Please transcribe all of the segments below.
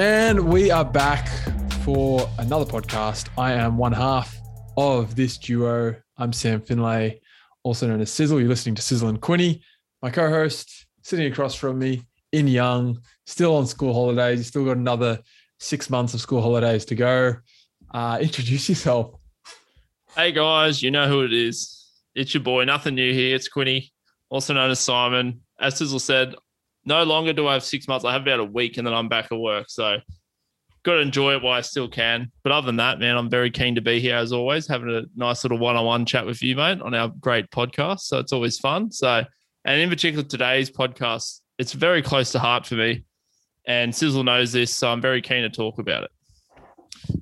And we are back for another podcast. I am one half of this duo. I'm Sam Finlay, also known as Sizzle. You're listening to Sizzle and Quinny. My co host sitting across from me, in Young, still on school holidays. You still got another six months of school holidays to go. Uh, introduce yourself. Hey guys, you know who it is. It's your boy. Nothing new here. It's Quinny, also known as Simon. As Sizzle said, no longer do I have six months. I have about a week and then I'm back at work. So got to enjoy it while I still can. But other than that, man, I'm very keen to be here as always, having a nice little one-on-one chat with you, mate, on our great podcast. So it's always fun. So, and in particular today's podcast, it's very close to heart for me. And Sizzle knows this, so I'm very keen to talk about it.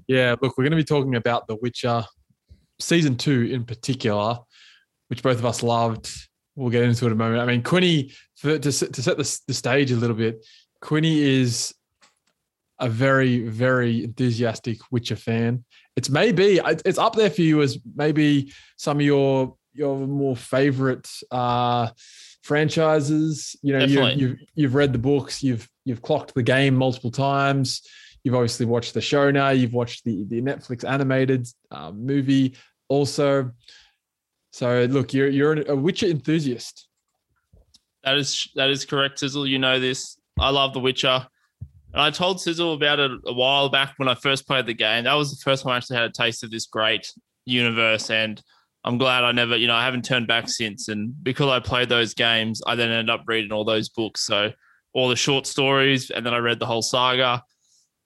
Yeah, look, we're going to be talking about The Witcher season two in particular, which both of us loved. We'll get into it in a moment. I mean, Quinny, for, to, to set the, the stage a little bit, Quinny is a very, very enthusiastic Witcher fan. It's maybe it's up there for you as maybe some of your your more favorite uh, franchises. You know, you, you've you've read the books, you've you've clocked the game multiple times. You've obviously watched the show now. You've watched the the Netflix animated uh, movie also. So look, you're you're a Witcher enthusiast. That is that is correct, Sizzle. You know this. I love The Witcher. And I told Sizzle about it a while back when I first played the game. That was the first time I actually had a taste of this great universe. And I'm glad I never, you know, I haven't turned back since. And because I played those games, I then ended up reading all those books. So all the short stories, and then I read the whole saga.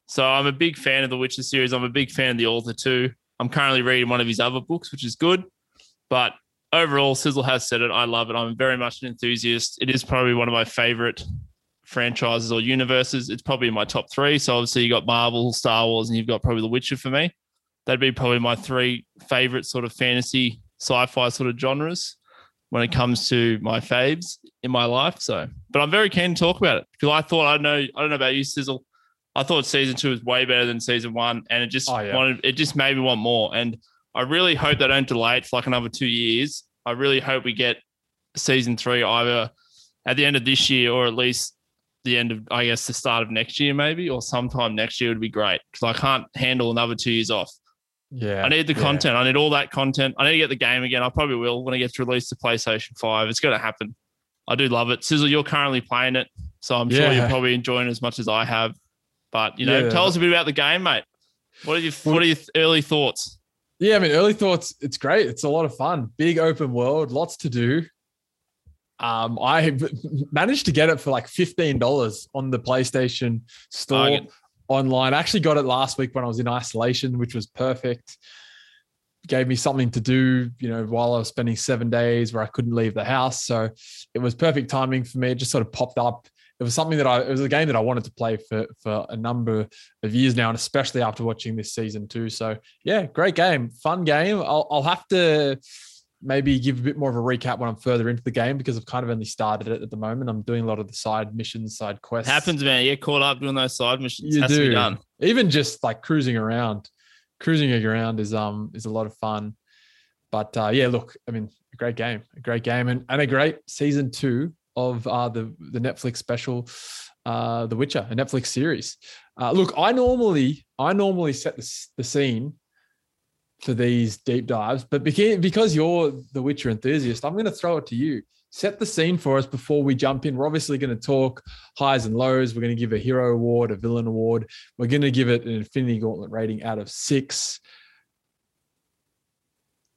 So I'm a big fan of the Witcher series. I'm a big fan of the author too. I'm currently reading one of his other books, which is good. But overall, Sizzle has said it. I love it. I'm very much an enthusiast. It is probably one of my favorite franchises or universes. It's probably in my top three. So obviously you got Marvel, Star Wars, and you've got probably The Witcher for me. That'd be probably my three favorite sort of fantasy sci-fi sort of genres when it comes to my faves in my life. So, but I'm very keen to talk about it because I thought I know I don't know about you, Sizzle. I thought season two was way better than season one, and it just oh, yeah. wanted it just made me want more. And I really hope they don't delay it for like another two years. I really hope we get season three either at the end of this year or at least the end of, I guess, the start of next year, maybe, or sometime next year would be great because I can't handle another two years off. Yeah. I need the yeah. content. I need all that content. I need to get the game again. I probably will when it gets released to PlayStation 5. It's going to happen. I do love it. Sizzle, you're currently playing it. So I'm yeah. sure you're probably enjoying it as much as I have. But, you know, yeah. tell us a bit about the game, mate. What are your, what are your early thoughts? Yeah, I mean, early thoughts, it's great. It's a lot of fun. Big open world, lots to do. Um, I managed to get it for like fifteen dollars on the PlayStation Store online. I actually got it last week when I was in isolation, which was perfect. Gave me something to do, you know, while I was spending seven days where I couldn't leave the house. So it was perfect timing for me. It just sort of popped up. It was something that I, it was a game that I wanted to play for for a number of years now, and especially after watching this season too. So yeah, great game, fun game. I'll, I'll have to maybe give a bit more of a recap when I'm further into the game because I've kind of only started it at the moment. I'm doing a lot of the side missions, side quests. Happens, man. You get caught up doing those side missions. You do. Even just like cruising around, cruising around is um is a lot of fun. But uh, yeah, look, I mean, a great game, a great game, and, and a great season two of uh, the the Netflix special, uh, The Witcher, a Netflix series. Uh, look, I normally I normally set the, the scene for these deep dives. But because you're the Witcher enthusiast, I'm going to throw it to you. Set the scene for us before we jump in. We're obviously going to talk highs and lows. We're going to give a hero award, a villain award. We're going to give it an Infinity Gauntlet rating out of six.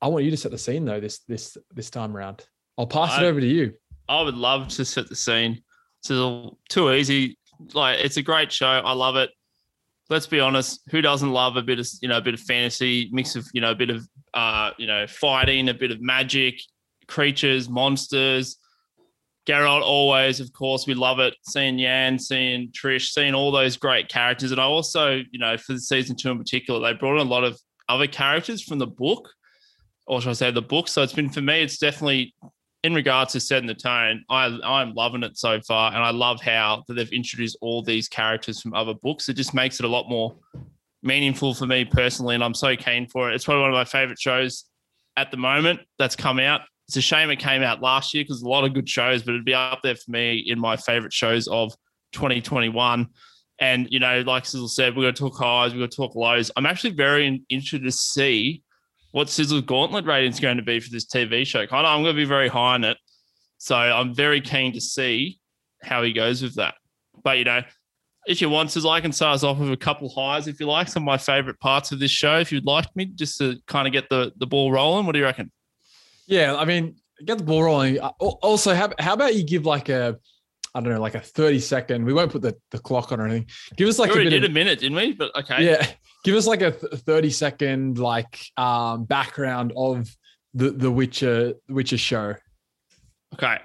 I want you to set the scene though this this this time around. I'll pass I, it over to you. I would love to set the scene. It's all too easy. Like it's a great show. I love it let's be honest, who doesn't love a bit of you know a bit of fantasy, mix of you know a bit of uh, you know fighting, a bit of magic, creatures, monsters. Geralt always, of course, we love it. Seeing Yen, seeing Trish, seeing all those great characters, and I also, you know, for the season two in particular, they brought in a lot of other characters from the book, or should I say the book? So it's been for me, it's definitely in regards to setting the tone, I I'm loving it so far, and I love how that they've introduced all these characters from other books. It just makes it a lot more meaningful for me personally, and I'm so keen for it. It's probably one of my favorite shows at the moment that's come out. It's a shame it came out last year because a lot of good shows, but it'd be up there for me in my favorite shows of 2021. And you know, like Sizzle said, we're to talk highs, we're to talk lows. I'm actually very interested to see what Sizzle's gauntlet rating is going to be for this TV show. Kind of, I'm going to be very high on it, so I'm very keen to see how he goes with that. But you know, if you want to, I can start us off with a couple highs if you like. Some of my favorite parts of this show, if you'd like me, just to kind of get the the ball rolling. What do you reckon? Yeah, I mean, get the ball rolling. Uh, also, how, how about you give like a I don't know, like a 30 second. We won't put the, the clock on or anything. Give us like we a did of, a minute, didn't we? But okay. Yeah. Give us like a 30 second like um background of the the Witcher Witcher show. Okay.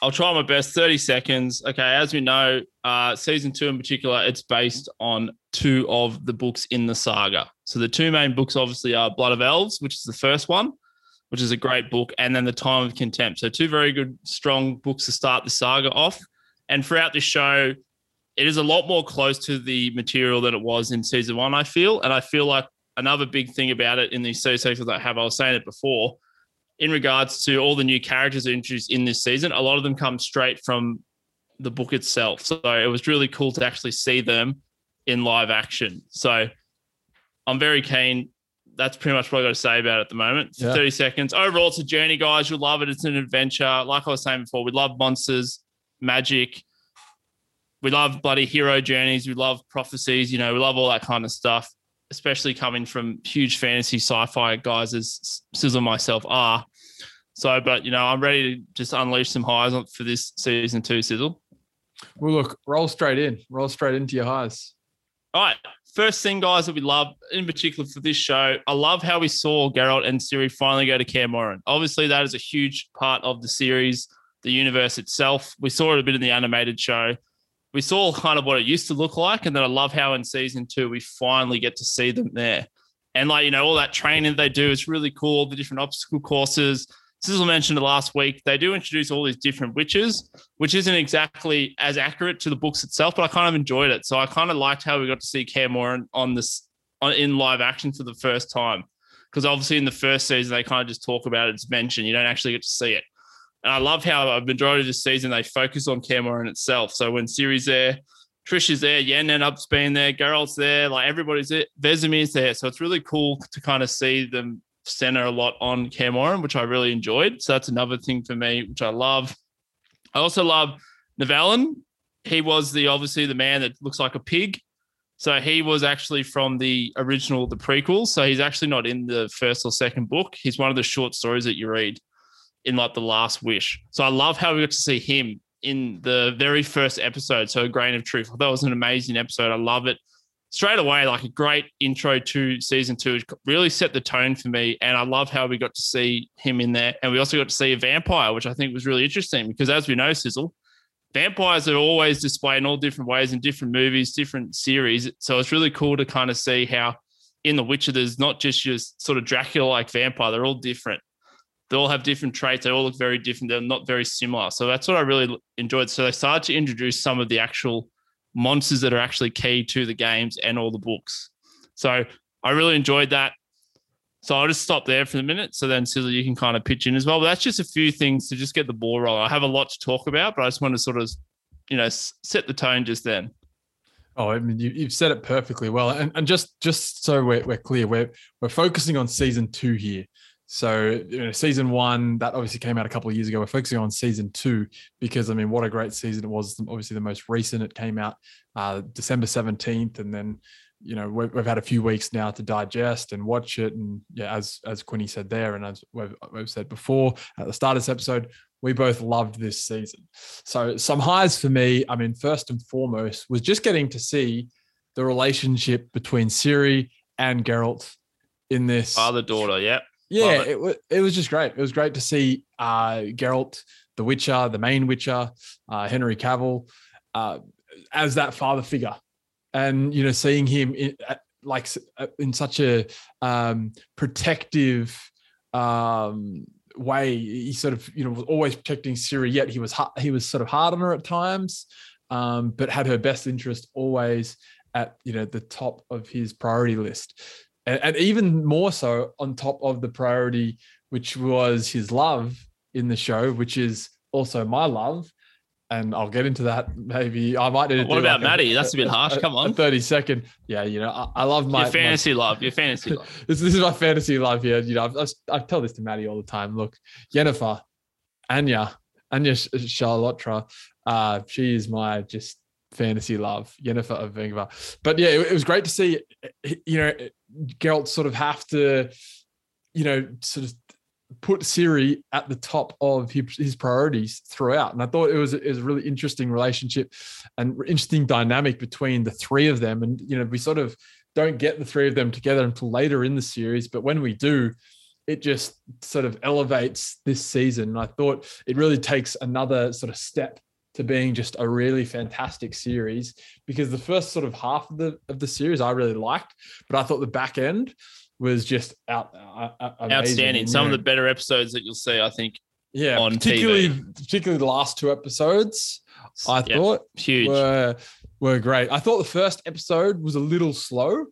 I'll try my best. 30 seconds. Okay. As we know, uh, season two in particular, it's based on two of the books in the saga. So the two main books obviously are Blood of Elves, which is the first one, which is a great book, and then The Time of Contempt. So two very good, strong books to start the saga off. And throughout the show, it is a lot more close to the material than it was in season one, I feel. And I feel like another big thing about it in these seasons that I have, I was saying it before, in regards to all the new characters introduced in this season, a lot of them come straight from the book itself. So it was really cool to actually see them in live action. So I'm very keen. That's pretty much what I got to say about it at the moment. Yeah. 30 seconds. Overall, it's a journey, guys. You'll love it. It's an adventure. Like I was saying before, we love monsters magic. We love bloody hero journeys. We love prophecies. You know, we love all that kind of stuff, especially coming from huge fantasy sci-fi guys as Sizzle and myself are. So, but you know, I'm ready to just unleash some highs for this season two, Sizzle. Well, look, roll straight in, roll straight into your highs. All right. First thing, guys, that we love, in particular for this show, I love how we saw Geralt and Ciri finally go to Kaer Morhen. Obviously, that is a huge part of the series the universe itself. We saw it a bit in the animated show. We saw kind of what it used to look like. And then I love how in season two, we finally get to see them there. And like, you know, all that training they do is really cool. The different obstacle courses. Sizzle mentioned last week. They do introduce all these different witches, which isn't exactly as accurate to the books itself, but I kind of enjoyed it. So I kind of liked how we got to see Kaer Morhen on this on, in live action for the first time. Because obviously in the first season, they kind of just talk about it, it's mentioned. You don't actually get to see it. And I love how a majority of the season they focus on Morhen itself. So when Ciri's there, Trish is there, Yen end up being there, Geralt's there, like everybody's there, Vesemir's there. So it's really cool to kind of see them center a lot on Morhen, which I really enjoyed. So that's another thing for me, which I love. I also love Nivellen. He was the obviously the man that looks like a pig. So he was actually from the original, the prequel. So he's actually not in the first or second book. He's one of the short stories that you read in like the last wish. So I love how we got to see him in the very first episode. So a grain of truth. That was an amazing episode. I love it. Straight away, like a great intro to season two. It really set the tone for me. And I love how we got to see him in there. And we also got to see a vampire, which I think was really interesting because as we know, Sizzle, vampires are always displayed in all different ways in different movies, different series. So it's really cool to kind of see how in The Witcher, there's not just your sort of Dracula like vampire, they're all different they all have different traits. They all look very different. They're not very similar. So that's what I really enjoyed. So they started to introduce some of the actual monsters that are actually key to the games and all the books. So I really enjoyed that. So I'll just stop there for a minute. So then, Sizzle, you can kind of pitch in as well. But that's just a few things to just get the ball rolling. I have a lot to talk about, but I just want to sort of, you know, set the tone just then. Oh, I mean, you, have said it perfectly well, and and just just so we're, we're clear, we're we're focusing on season two here. So, you know, season one, that obviously came out a couple of years ago. We're focusing on season two because, I mean, what a great season it was. Obviously, the most recent, it came out uh, December 17th. And then, you know, we've, we've, had a few weeks now to digest and watch it. And yeah, as, as Quinny said there, and as we've, we've said before at the start of this episode, we both loved this season. So, some highs for me, I mean, first and foremost, was just getting to see the relationship between Ciri and Geralt in this father daughter. Yeah yeah, it. it. was it was just great. It was great to see uh, Geralt, the Witcher, the main Witcher, uh, Henry Cavill, uh, as that father figure, and you know, seeing him in, like uh, in such a um, protective um, way. He sort of you know was always protecting Ciri, yet he was he was sort of hard on her at times, um, but had her best interest always at you know the top of his priority list and, and even more so on top of the priority, which was his love in the show, which is also my love. and I'll get into that. Maybe I might. need to. What about like Maddie? A, That's a bit harsh. Come on, thirty second. Yeah, you know, I, I love my your fantasy my, love. Your fantasy love. this, this is my fantasy love here. You know, I've, I tell this to Maddie all the time. Look, Jennifer, Anya, Anya Chalotra, uh, she is my just fantasy love, Jennifer Avingva. But yeah, it, it was great to see. You know, Geralt sort of have to, you know, sort of put Ciri at the top of his, his priorities throughout. And I thought it was, it was a really interesting relationship and interesting dynamic between the three of them. And, you know, we sort of don't get the three of them together until later in the series. But when we do, it just sort of elevates this season. And I thought it really takes another sort of step to being just a really fantastic series because the first sort of half of the of the series I really liked, but I thought the back end was just out uh, uh outstanding. Some of the better episodes that you'll see, I think. Yeah, on particularly TV. particularly the last two episodes, I yep, thought huge were were great. I thought the first episode was a little slow,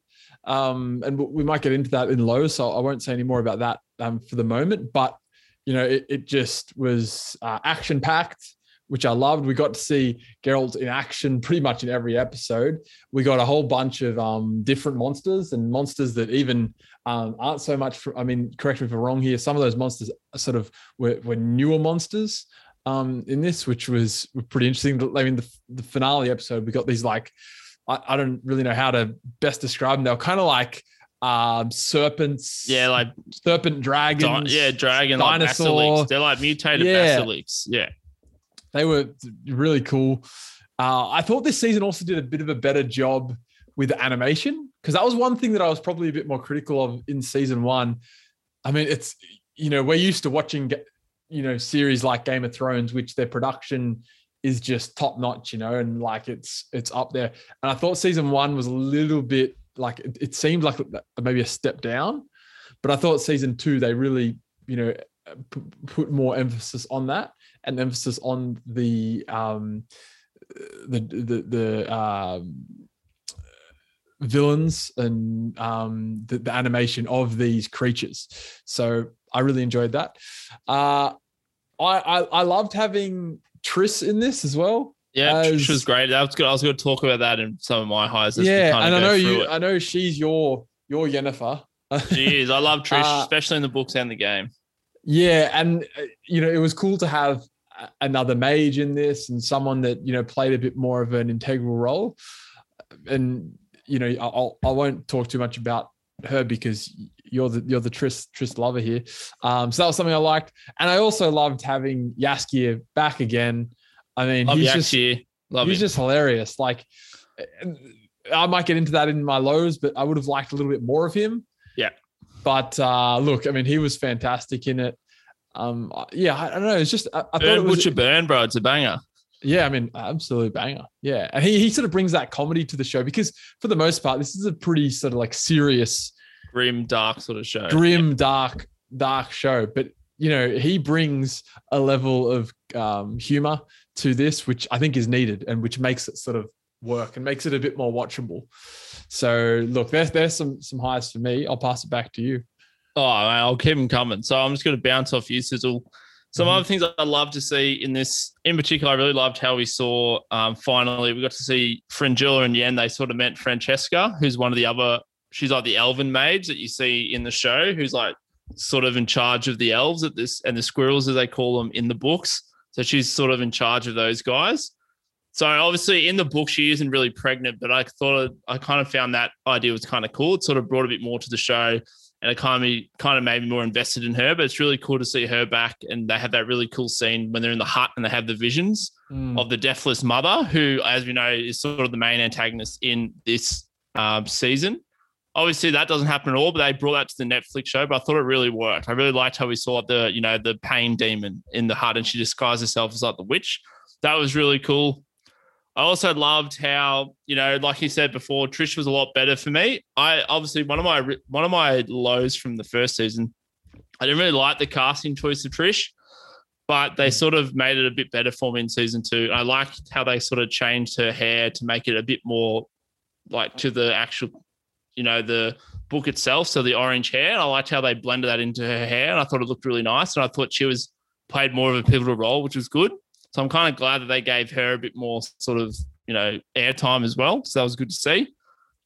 um, and we might get into that in low, so I won't say any more about that um, for the moment. But you know, it, it just was uh, action packed which I loved. We got to see Geralt in action pretty much in every episode. We got a whole bunch of um, different monsters and monsters that even um, aren't so much. For, I mean, correct me if I'm wrong here. Some of those monsters sort of were, were newer monsters um, in this, which was pretty interesting. I mean, the, the finale episode, we got these like I, I don't really know how to best describe them. They were kind of like um serpents yeah like serpent dragons di- yeah dragon dinosaur like they're like mutated yeah. basilisks yeah they were really cool. Uh, I thought this season also did a bit of a better job with animation because that was one thing that I was probably a bit more critical of in season one. I mean, it's you know we're used to watching you know series like Game of Thrones, which their production is just top notch, you know, and like it's it's up there. And I thought season one was a little bit like it, it seemed like maybe a step down, but I thought season two they really you know p- put more emphasis on that and emphasis on the um, the the, the um, villains and um, the, the, animation of these creatures. So I really enjoyed that. Uh, I, I, I loved having Triss in this as well. Yeah, as, Triss was great. That was good. I was going to talk about that in some of my highs. Yeah, and I know you. It. I know she's your your Yennefer. she is. I love Triss, uh, especially in the books and the game. Yeah, and uh, you know it was cool to have another mage in this and someone that you know played a bit more of an integral role and you know I'll, I won't talk too much about her because you're the you're the Triss Triss lover here. Um, so that was something I liked, and I also loved having Jaskier back again. I mean, Love he's Jaskier. just Love he's him. just hilarious. Like, I might get into that in my lows, but I would have liked a little bit more of him. But uh, look, I mean, he was fantastic in it. Um, yeah, I, I don't know. It's just I, I thought it was Butcher Burn, bro. It's a banger. Yeah, I mean, absolute banger. Yeah, and he he sort of brings that comedy to the show because for the most part, this is a pretty sort of like serious, grim, dark sort of show. Grim, yeah. dark, dark show. But you know, he brings a level of um, humor to this, which I think is needed and which makes it sort of work and makes it a bit more watchable. So look, there's there's some some highs for me. I'll pass it back to you. Oh, I'll keep them coming. So I'm just going to bounce off you, Sizzle. Some mm-hmm. other things I love to see in this, in particular, I really loved how we saw um, finally we got to see Fringilla and Yen. They sort of met Francesca, who's one of the other. She's like the elven mage that you see in the show, who's like sort of in charge of the elves at this and the squirrels as they call them in the books. So she's sort of in charge of those guys. So obviously in the book she isn't really pregnant, but I thought I kind of found that idea was kind of cool. It sort of brought a bit more to the show and it kind of kind of made me more invested in her. But it's really cool to see her back, and they have that really cool scene when they're in the hut and they have the visions mm. of the deathless mother, who, as we know, is sort of the main antagonist in this um, season. Obviously, that doesn't happen at all, but they brought that to the Netflix show. But I thought it really worked. I really liked how we saw the you know the pain demon in the hut, and she disguised herself as like the witch. That was really cool. I also loved how you know, like you said before, Trish was a lot better for me. I obviously one of my one of my lows from the first season. I didn't really like the casting choice of Trish, but they mm. sort of made it a bit better for me in season two. I liked how they sort of changed her hair to make it a bit more like to the actual, you know, the book itself. So the orange hair. I liked how they blended that into her hair, and I thought it looked really nice. And I thought she was played more of a pivotal role, which was good. So I'm kind of glad that they gave her a bit more sort of, you know, airtime as well. So that was good to see.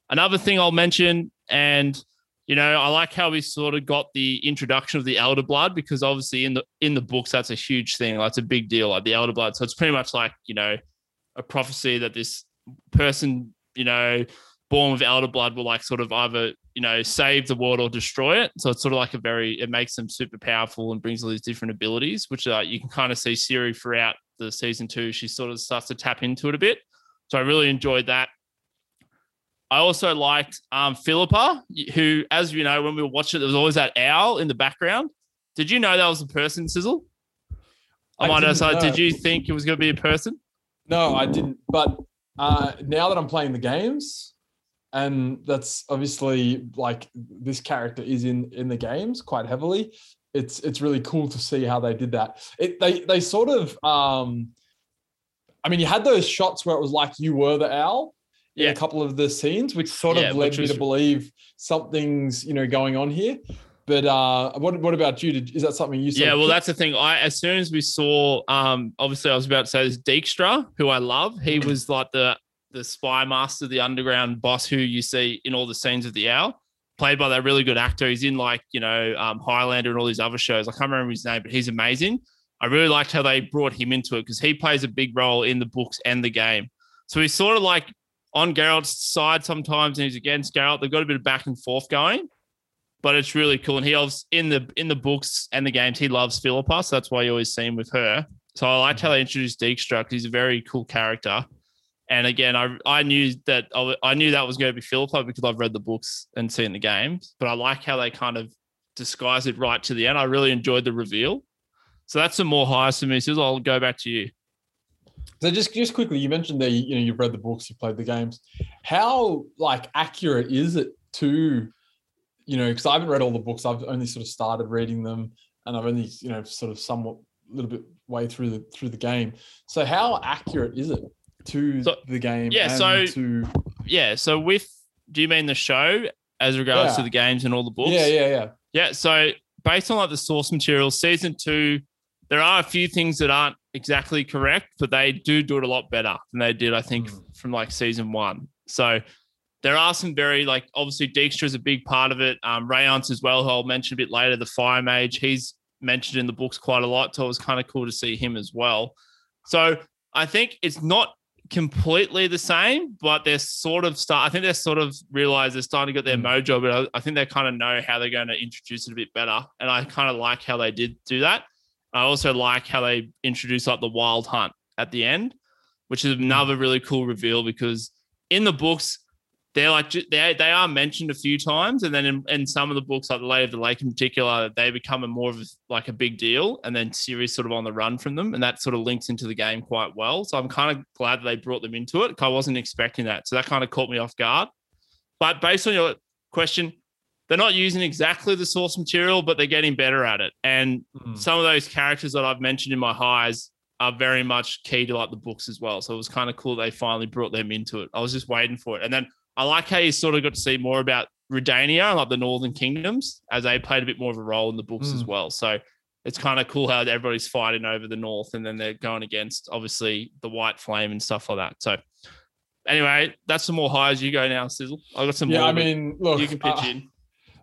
Another thing I'll mention, and you know, I like how we sort of got the introduction of the elder blood because obviously in the in the books that's a huge thing. Like it's a big deal, like the elder blood. So it's pretty much like you know a prophecy that this person, you know, born with elder blood will like sort of either you know save the world or destroy it. So it's sort of like a very it makes them super powerful and brings all these different abilities, which uh, you can kind of see Ciri throughout the season two. She sort of starts to tap into it a bit. So I really enjoyed that. I also liked um, Philippa, who, as you know, when we were watching it, there was always that owl in the background. Did you know that was a person, Sizzle? I, I might ask, did you think it was going to be a person? No, I didn't. But uh, now that I'm playing the games, and that's obviously like this character is in in the games quite heavily. It's it's really cool to see how they did that. It they they sort of um, I mean, you had those shots where it was like you were the owl, yeah. in a couple of the scenes, which sort yeah, of led me to believe something's you know going on here. But uh, what what about you? Did, is that something you? Yeah, well, that's the thing. I as soon as we saw, um, obviously, I was about to say this Dijkstra, who I love. He mm-hmm. was like the the spy master, the underground boss, who you see in all the scenes of the owl, played by that really good actor. He's in like you know um, Highlander and all these other shows. I can't remember his name, but he's amazing. I really liked how they brought him into it because he plays a big role in the books and the game. So he's sort of like on Geralt's side sometimes, and he's against Geralt. They've got a bit of back and forth going, but it's really cool. And he loves in the in the books and the games. He loves Philippa, so that's why you always see him with her. So I liked how they introduced Dijkstra. He's a very cool character. And again, I I knew that I knew that was going to be Philippa because I've read the books and seen the games. But I like how they kind of disguise it right to the end. I really enjoyed the reveal. So that's some more highs for me. So I'll go back to you. So just just quickly, you mentioned that you know you've read the books, you've played the games. How like accurate is it to, you know, because I haven't read all the books. I've only sort of started reading them, and I've only you know sort of somewhat a little bit way through the through the game. So how accurate is it to so, the game? Yeah. so to yeah. So with do you mean the show as regards yeah. to the games and all the books? Yeah, yeah, yeah. Yeah. So based on like the source material, season two, there are a few things that aren't exactly correct, but they do do it a lot better than they did, I think, mm. from like season one. So there are some very like obviously Dijkstra is a big part of it. Um, Rience as well, who I'll mention a bit later, the Fire Mage. He's mentioned in the books quite a lot, so it was kind of cool to see him as well. So I think it's not completely the same, but they're sort of start. I think they're sort of realize they're starting to get their mm. mojo, but I, I think they kind of know how they're going to introduce it a bit better, and I kind of like how they did do that. I also like how they introduce like the wild hunt at the end, which is another really cool reveal because in the books, they're like they they are mentioned a few times, and then in, in some of the books, like the Lady of the Lake in particular, they become a more of a, like a big deal, and then Ciri's sort of on the run from them, and that sort of links into the game quite well. So I'm kind of glad that they brought them into it. I wasn't expecting that, so that kind of caught me off guard. But based on your question, they're not using exactly the source material, but they're getting better at it. And mm. some of those characters that I've mentioned in my highs are very much key to like the books as well. So it was kind of cool they finally brought them into it. I was just waiting for it. And then I like how you sort of got to see more about Redania, like the Northern Kingdoms, as they played a bit more of a role in the books mm. as well. So it's kind of cool how everybody's fighting over the North and then they're going against obviously the White Flame and stuff like that. So anyway, that's some more highs. You go now, Sizzle. I got some yeah, more. I mean, look, you can pitch uh, in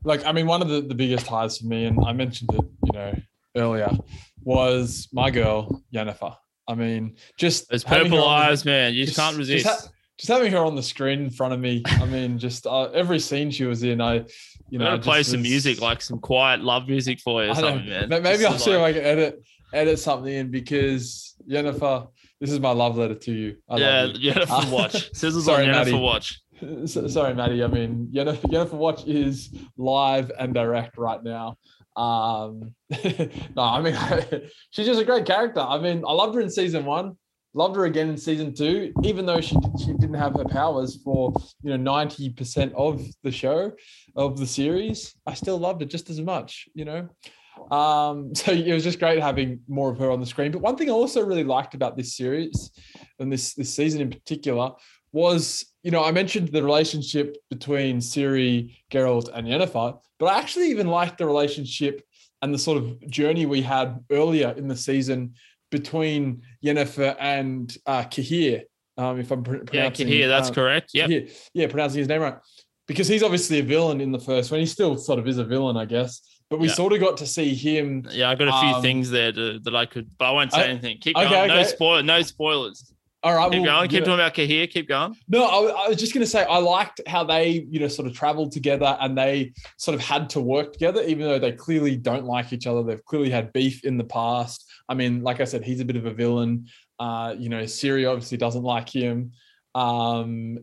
like I mean, one of the, the biggest highs for me, and I mentioned it, you know, earlier, was my girl Yennefer. I mean, just those purple eyes, man. You just, can't resist. Just, ha- just, having her on the screen in front of me. I mean, just uh, every scene she was in, I, you know, play some music, like some quiet love music for you, or something, man. Maybe just I'll see if I can edit edit something in because Jennifer, this is my love letter to you. I yeah, Yennefer watch. Sizzles on Yennefer Maddie. watch. sorry, Maddie. I mean, Jennifer, Yennefer Watch is live and direct right now. Um, no, I mean, she's just a great character. I mean, I loved her in season one, loved her again in season two, even though she she didn't have her powers for you know ninety percent of the show, of the series. I still loved it just as much. You know. Um, so it was just great having more of her on the screen. But one thing I also really liked about this series and this this season in particular was, you know, I mentioned the relationship between Ciri, Geralt, and Yennefer, but I actually even liked the relationship and the sort of journey we had earlier in the season between Yennefer and uh, Cahir. Um, if I'm pr- Yeah, pronouncing, that's um, correct. Yeah. Yeah, pronouncing his name right, because he's obviously a villain in the first one. He still sort of is a villain, I guess. But we Yeah. sort of got to see him. Yeah, I got a few Um, things there to, that I could, but I won't say I- anything. Keep okay, going. No spoil, no spoilers. All right, Keep well, going. Keep talking about Cahir. Keep going. No, I, I was just going to say I liked how they, you know, sort of traveled together and they sort of had to work together, even though they clearly don't like each other. They've clearly had beef in the past. I mean, like I said, he's a bit of a villain. Uh, you know, Ciri obviously doesn't like him, um,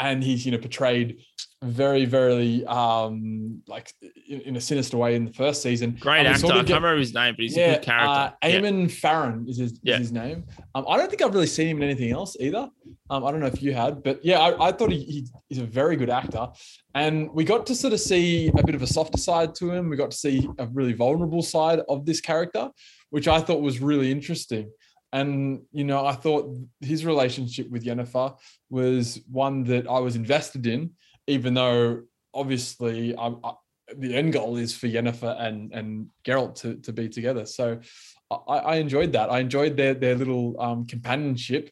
and he's you know portrayed very, very um, like in, in a sinister way in the first season. Great actor. sort I can't remember his name, but he's a good character. Uh, Yeah. Farren is his, is his name. Um, I don't think I've really seen him in anything else either. Um, I don't know if you had, but yeah, I, I thought he, he, he's a very good actor. And we got to sort of see a bit of a softer side to him. We got to see a really vulnerable side of this character, which I thought was really interesting. And, you know, I thought his relationship with Jennifer was one that I was invested in, even though obviously I, I, the end goal is for Jennifer and and Geralt to, to be together. So I, I enjoyed that. I enjoyed their their little um, companionship,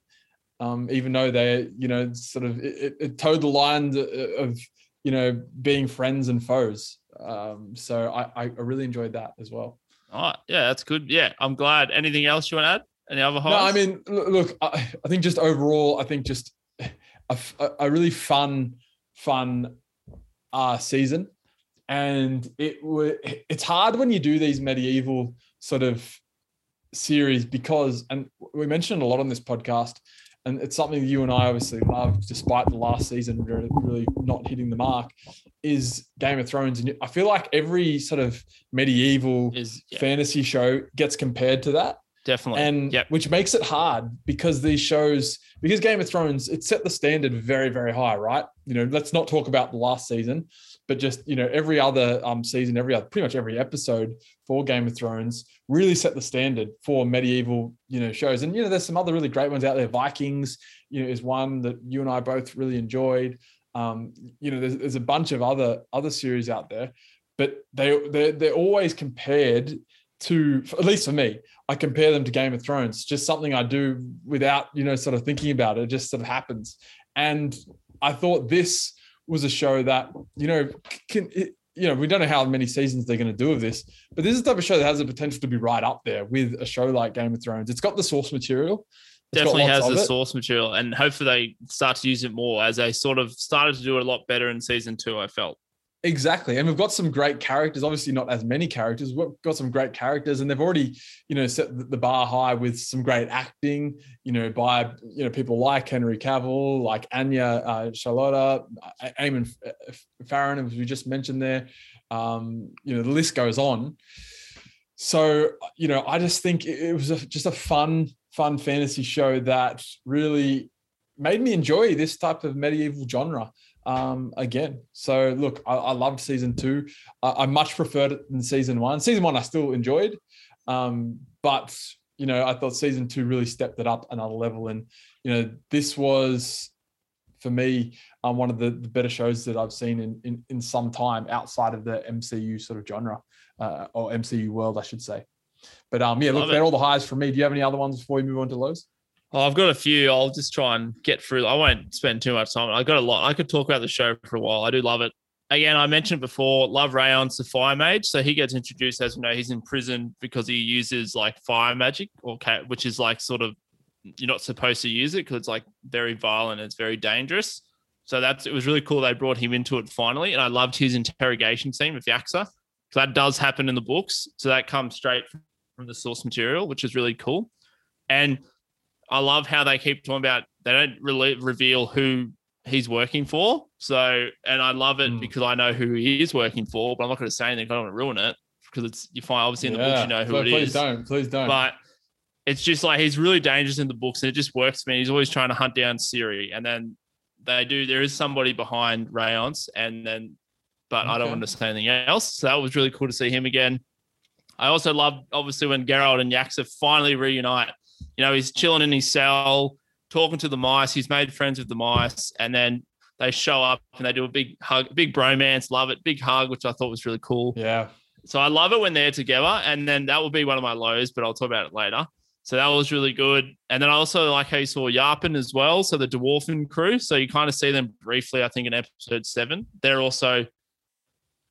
um, even though they you know sort of it, it, towed the line of you know being friends and foes. Um, so I, I really enjoyed that as well. Oh, yeah, that's good. Yeah, I'm glad. Anything else you want to add? Any other No. I mean, look, I, I think just overall, I think just a really fun, fun uh, season, and it. It's hard when you do these medieval sort of series because, and we mentioned a lot on this podcast, and it's something you and I obviously love, despite the last season really, really not hitting the mark, is Game of Thrones, and I feel like every sort of medieval is yeah, fantasy show gets compared to that definitely. and yep. which makes it hard because these shows because game of thrones it set the standard very very high right you know let's not talk about the last season but just you know every other um season every other pretty much every episode for game of thrones really set the standard for medieval you know shows and you know there's some other really great ones out there vikings you know is one that you and i both really enjoyed um you know there's, there's a bunch of other other series out there but they they're, they're always compared to at least for me I compare them to Game of Thrones. Just something I do without, you know, sort of thinking about it. It just sort of happens. And I thought this was a show that, you know, can, it, you know, we don't know how many seasons they're going to do of this, but this is the type of show that has the potential to be right up there with a show like Game of Thrones. It's got the source material. It's definitely has the it. source material, and hopefully they start to use it more as they sort of started to do it a lot better in season two. I felt. Exactly. And we've got some great characters, obviously not as many characters. We've got some great characters and they've already, you know, set the bar high with some great acting, you know, by, you know, people like Henry Cavill, like Anya uh, Chalotra, uh, Eamon Farren, as we just mentioned there. Um, you know, the list goes on. So, you know, I just think it it was a, just a fun, fun fantasy show that really made me enjoy this type of medieval genre um, again. So look, I, I loved season two. I, I much preferred it than season one. Season one I still enjoyed, um, but you know I thought season two really stepped it up another level. And you know this was for me um, one of the, the better shows that I've seen in, in in some time outside of the MCU sort of genre uh, or MCU world, I should say. But um, yeah, look, Love it. they're all the highs for me. Do you have any other ones before we move on to lows? Oh, I've got a few. I'll just try and get through. I won't spend too much time. I got a lot. I could talk about the show for a while. I do love it. Again, I mentioned before, love Rience's the fire mage. So he gets introduced as we know he's in prison because he uses like fire magic, or ca- which is like sort of you're not supposed to use it because it's like very violent. And it's very dangerous. So that's it was really cool. They brought him into it finally, and I loved his interrogation scene with Jaskier. So that does happen in the books. So that comes straight from the source material, which is really cool. And I love how they keep talking about they don't really reveal who he's working for. So, and I love it Mm. because I know who he is working for, but I'm not going to say anything. I don't want to ruin it because it's you find obviously in the books you know who So it please is. don't, please don't. But it's just like he's really dangerous in the books, and it just works for me. He's always trying to hunt down Ciri, and then they do. There is somebody behind Rayons, and then, but I don't Okay. want to say anything else. So that was really cool to see him again. I also love obviously when Geralt and Jaskier finally reunite. You know, he's chilling in his cell, talking to the mice. He's made friends with the mice, and then they show up and they do a big hug, big bromance. Love it, big hug, which I thought was really cool. yeah, So I love it when they're together, and then that will be one of my lows, but I'll talk about it later. So that was really good. And then I also like how you saw Yarpen as well. So the Dwarfen crew. So you kind of see them briefly, I think, in episode seven. They're also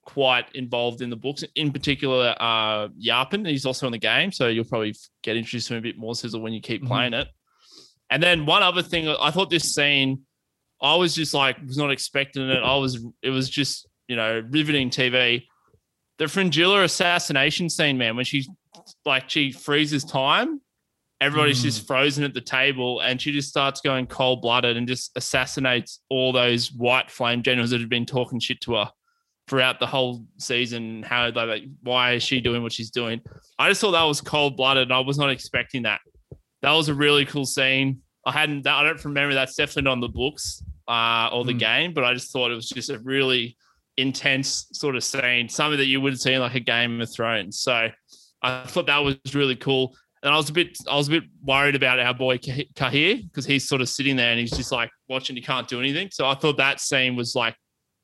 quite involved in the books, in particular, uh, Yarpen. He's also in the game. So you'll probably get introduced to him a bit more, Sizzle, when you keep Mhm. playing it. And then one other thing, I thought this scene, I was just like, was not expecting it. I was, it was just, you know, riveting TV. The Fringilla assassination scene, man, when she like she freezes time, everybody's Mm. just frozen at the table, and she just starts going cold blooded and just assassinates all those white flame generals that have been talking shit to her throughout the whole season. How like, why is she doing what she's doing? I just thought that was cold blooded, and I was not expecting that. That was a really cool scene. I hadn't. I don't remember. That's definitely not on the books uh, or the Mm. game, but I just thought it was just a really intense sort of scene, something that you would see in like a Game of Thrones. So I thought that was really cool. And I was a bit, I was a bit worried about our boy Kah- Cahir because he's sort of sitting there and he's just like watching. He can't do anything. So I thought that scene was like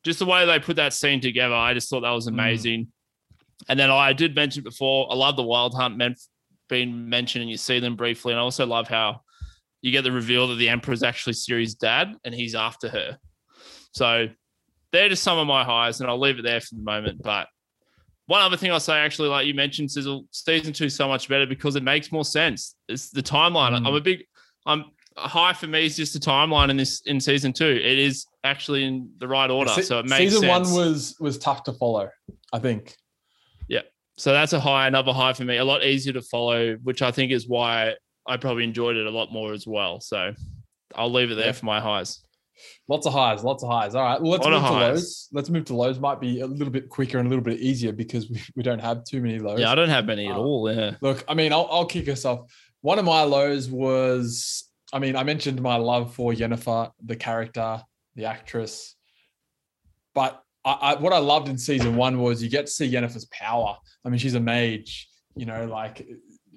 just the way they put that scene together. I just thought that was amazing. And then I did mention before, I love the Wild Hunt men being mentioned and you see them briefly. And I also love how you get the reveal that the Emperor's actually Ciri's dad and he's after her. So they're just some of my highs, and I'll leave it there for the moment. But one other thing I'll say, actually, like you mentioned, Sizzle, season two is so much better because it makes more sense. It's the timeline. Mm. I'm a big, I'm high for me is just the timeline in this in season two. It is actually in the right order, Se- so it makes season sense. one was was tough to follow. I think. Yeah, so that's a high, another high for me. A lot easier to follow, which I think is why I probably enjoyed it a lot more as well. So I'll leave it there Yeah. for my highs. Lots of highs, lots of highs. All right, well, let's move to highs. lows. Let's move to lows. Might be a little bit quicker and a little bit easier because we, we don't have too many lows. Yeah, I don't have many at Uh, all. Yeah. Look, I mean, I'll, I'll kick us off. One of my lows was, I mean, I mentioned my love for Yennefer, the character, the actress, but I, I, what I loved in season one was you get to see Yennefer's power. I mean, she's a mage, you know, like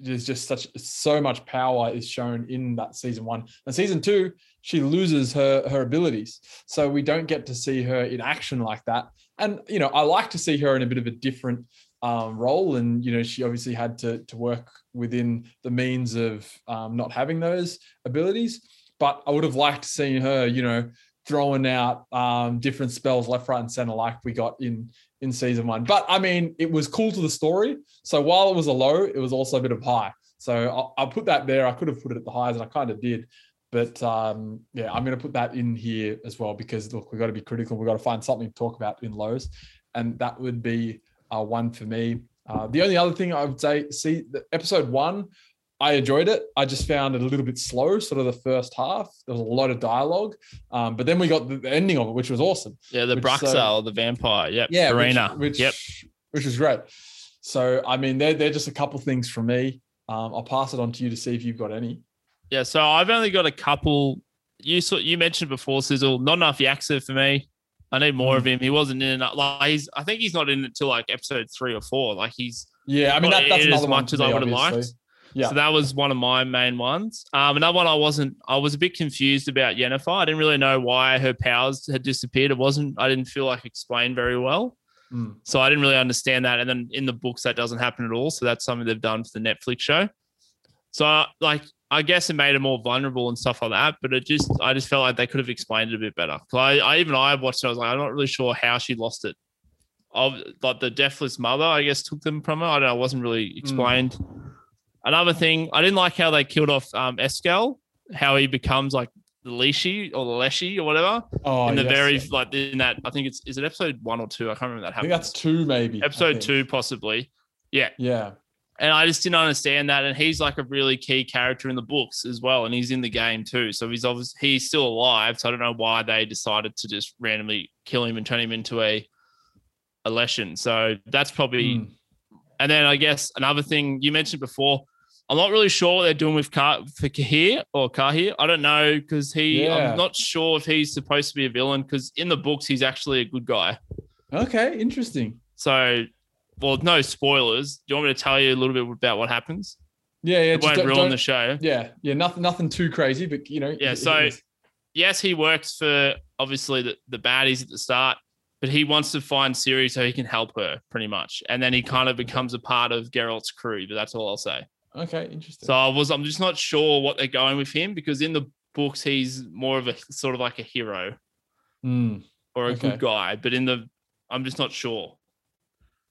there's just such so much power is shown in that season one. And season two, she loses her her abilities, so we don't get to see her in action like that. And you know, I like to see her in a bit of a different um, role, and you know, she obviously had to to work within the means of um, not having those abilities. But I would have liked to see her, you know, throwing out um, different spells left, right, and center like we got in in season one. But I mean, it was cool to the story. So while it was a low, it was also a bit of high. So I'll, I'll put that there. I could have put it at the highs, and I kind of did. But um, yeah, I'm going to put that in here as well because look, we've got to be critical. We've got to find something to talk about in lows, and that would be uh, one for me. Uh, the only other thing I would say, see, the episode one, I enjoyed it. I just found it a little bit slow, sort of the first half. There was a lot of dialogue, um, but then we got the, ending of it, which was awesome. Yeah, the Which, Braxel, the vampire. Yep. Yeah, which- Arena. which, yep. which was great. So I mean, they're they're just a couple things from me. Um, I'll pass it on to you to see if you've got any. Yeah. So I've only got a couple. You saw, you mentioned before, Sizzle. Not enough Jaskier for me. I need more Mm. of him. He wasn't in it. Like he's, I think he's not in it till like episode three or four. Like he's Yeah, I mean that, that's in it another as much as I would have liked. Yeah. So that was one of my main ones. Um, another one I wasn't. I was a bit confused about Yennefer. I didn't really know why her powers had disappeared. It wasn't. I didn't feel like explained very well. Mm. So I didn't really understand that. And then in the books, that doesn't happen at all. So that's something they've done for the Netflix show. So like, I guess it made her more vulnerable and stuff like that. But it just, I just felt like they could have explained it a bit better. I, I even I watched it. I was like, I'm not really sure how she lost it. Of like the deathless mother, I guess took them from her. I don't know. It wasn't really explained. Another thing, I didn't like how they killed off um, Eskel. How he becomes like the Leashy or the Leshy or whatever Oh, in the yes, very yeah. like in that I think it's is it episode one or two I can't remember that I happened think that's two, maybe. Episode two possibly yeah Yeah. And I just didn't understand that and he's like a really key character in the books as well and he's in the game too so he's obviously he's still alive so I don't know why they decided to just randomly kill him and turn him into a a Leshen so that's probably Mm. and then I guess another thing you mentioned before, I'm not really sure what they're doing with Kah for Kahir or Kahir. I don't know because he. Yeah. I'm not sure if he's supposed to be a villain because in the books he's actually a good guy. Okay, interesting. So, well, no spoilers. Do you want me to tell you a little bit about what happens? Yeah, yeah. It won't don't- ruin don't- the show. Yeah, yeah. Nothing, nothing too crazy, but you know. Yeah, it- so- it's- Yes, he works for obviously the, the baddies at the start, but he wants to find Ciri so he can help her pretty much, and then he kind of becomes a part of Geralt's crew. But that's all I'll say. Okay, interesting. So I was, I'm just not sure what they're going with him because in the books he's more of a sort of like a hero Mm, or a Okay. good guy, but in the, I'm just not sure.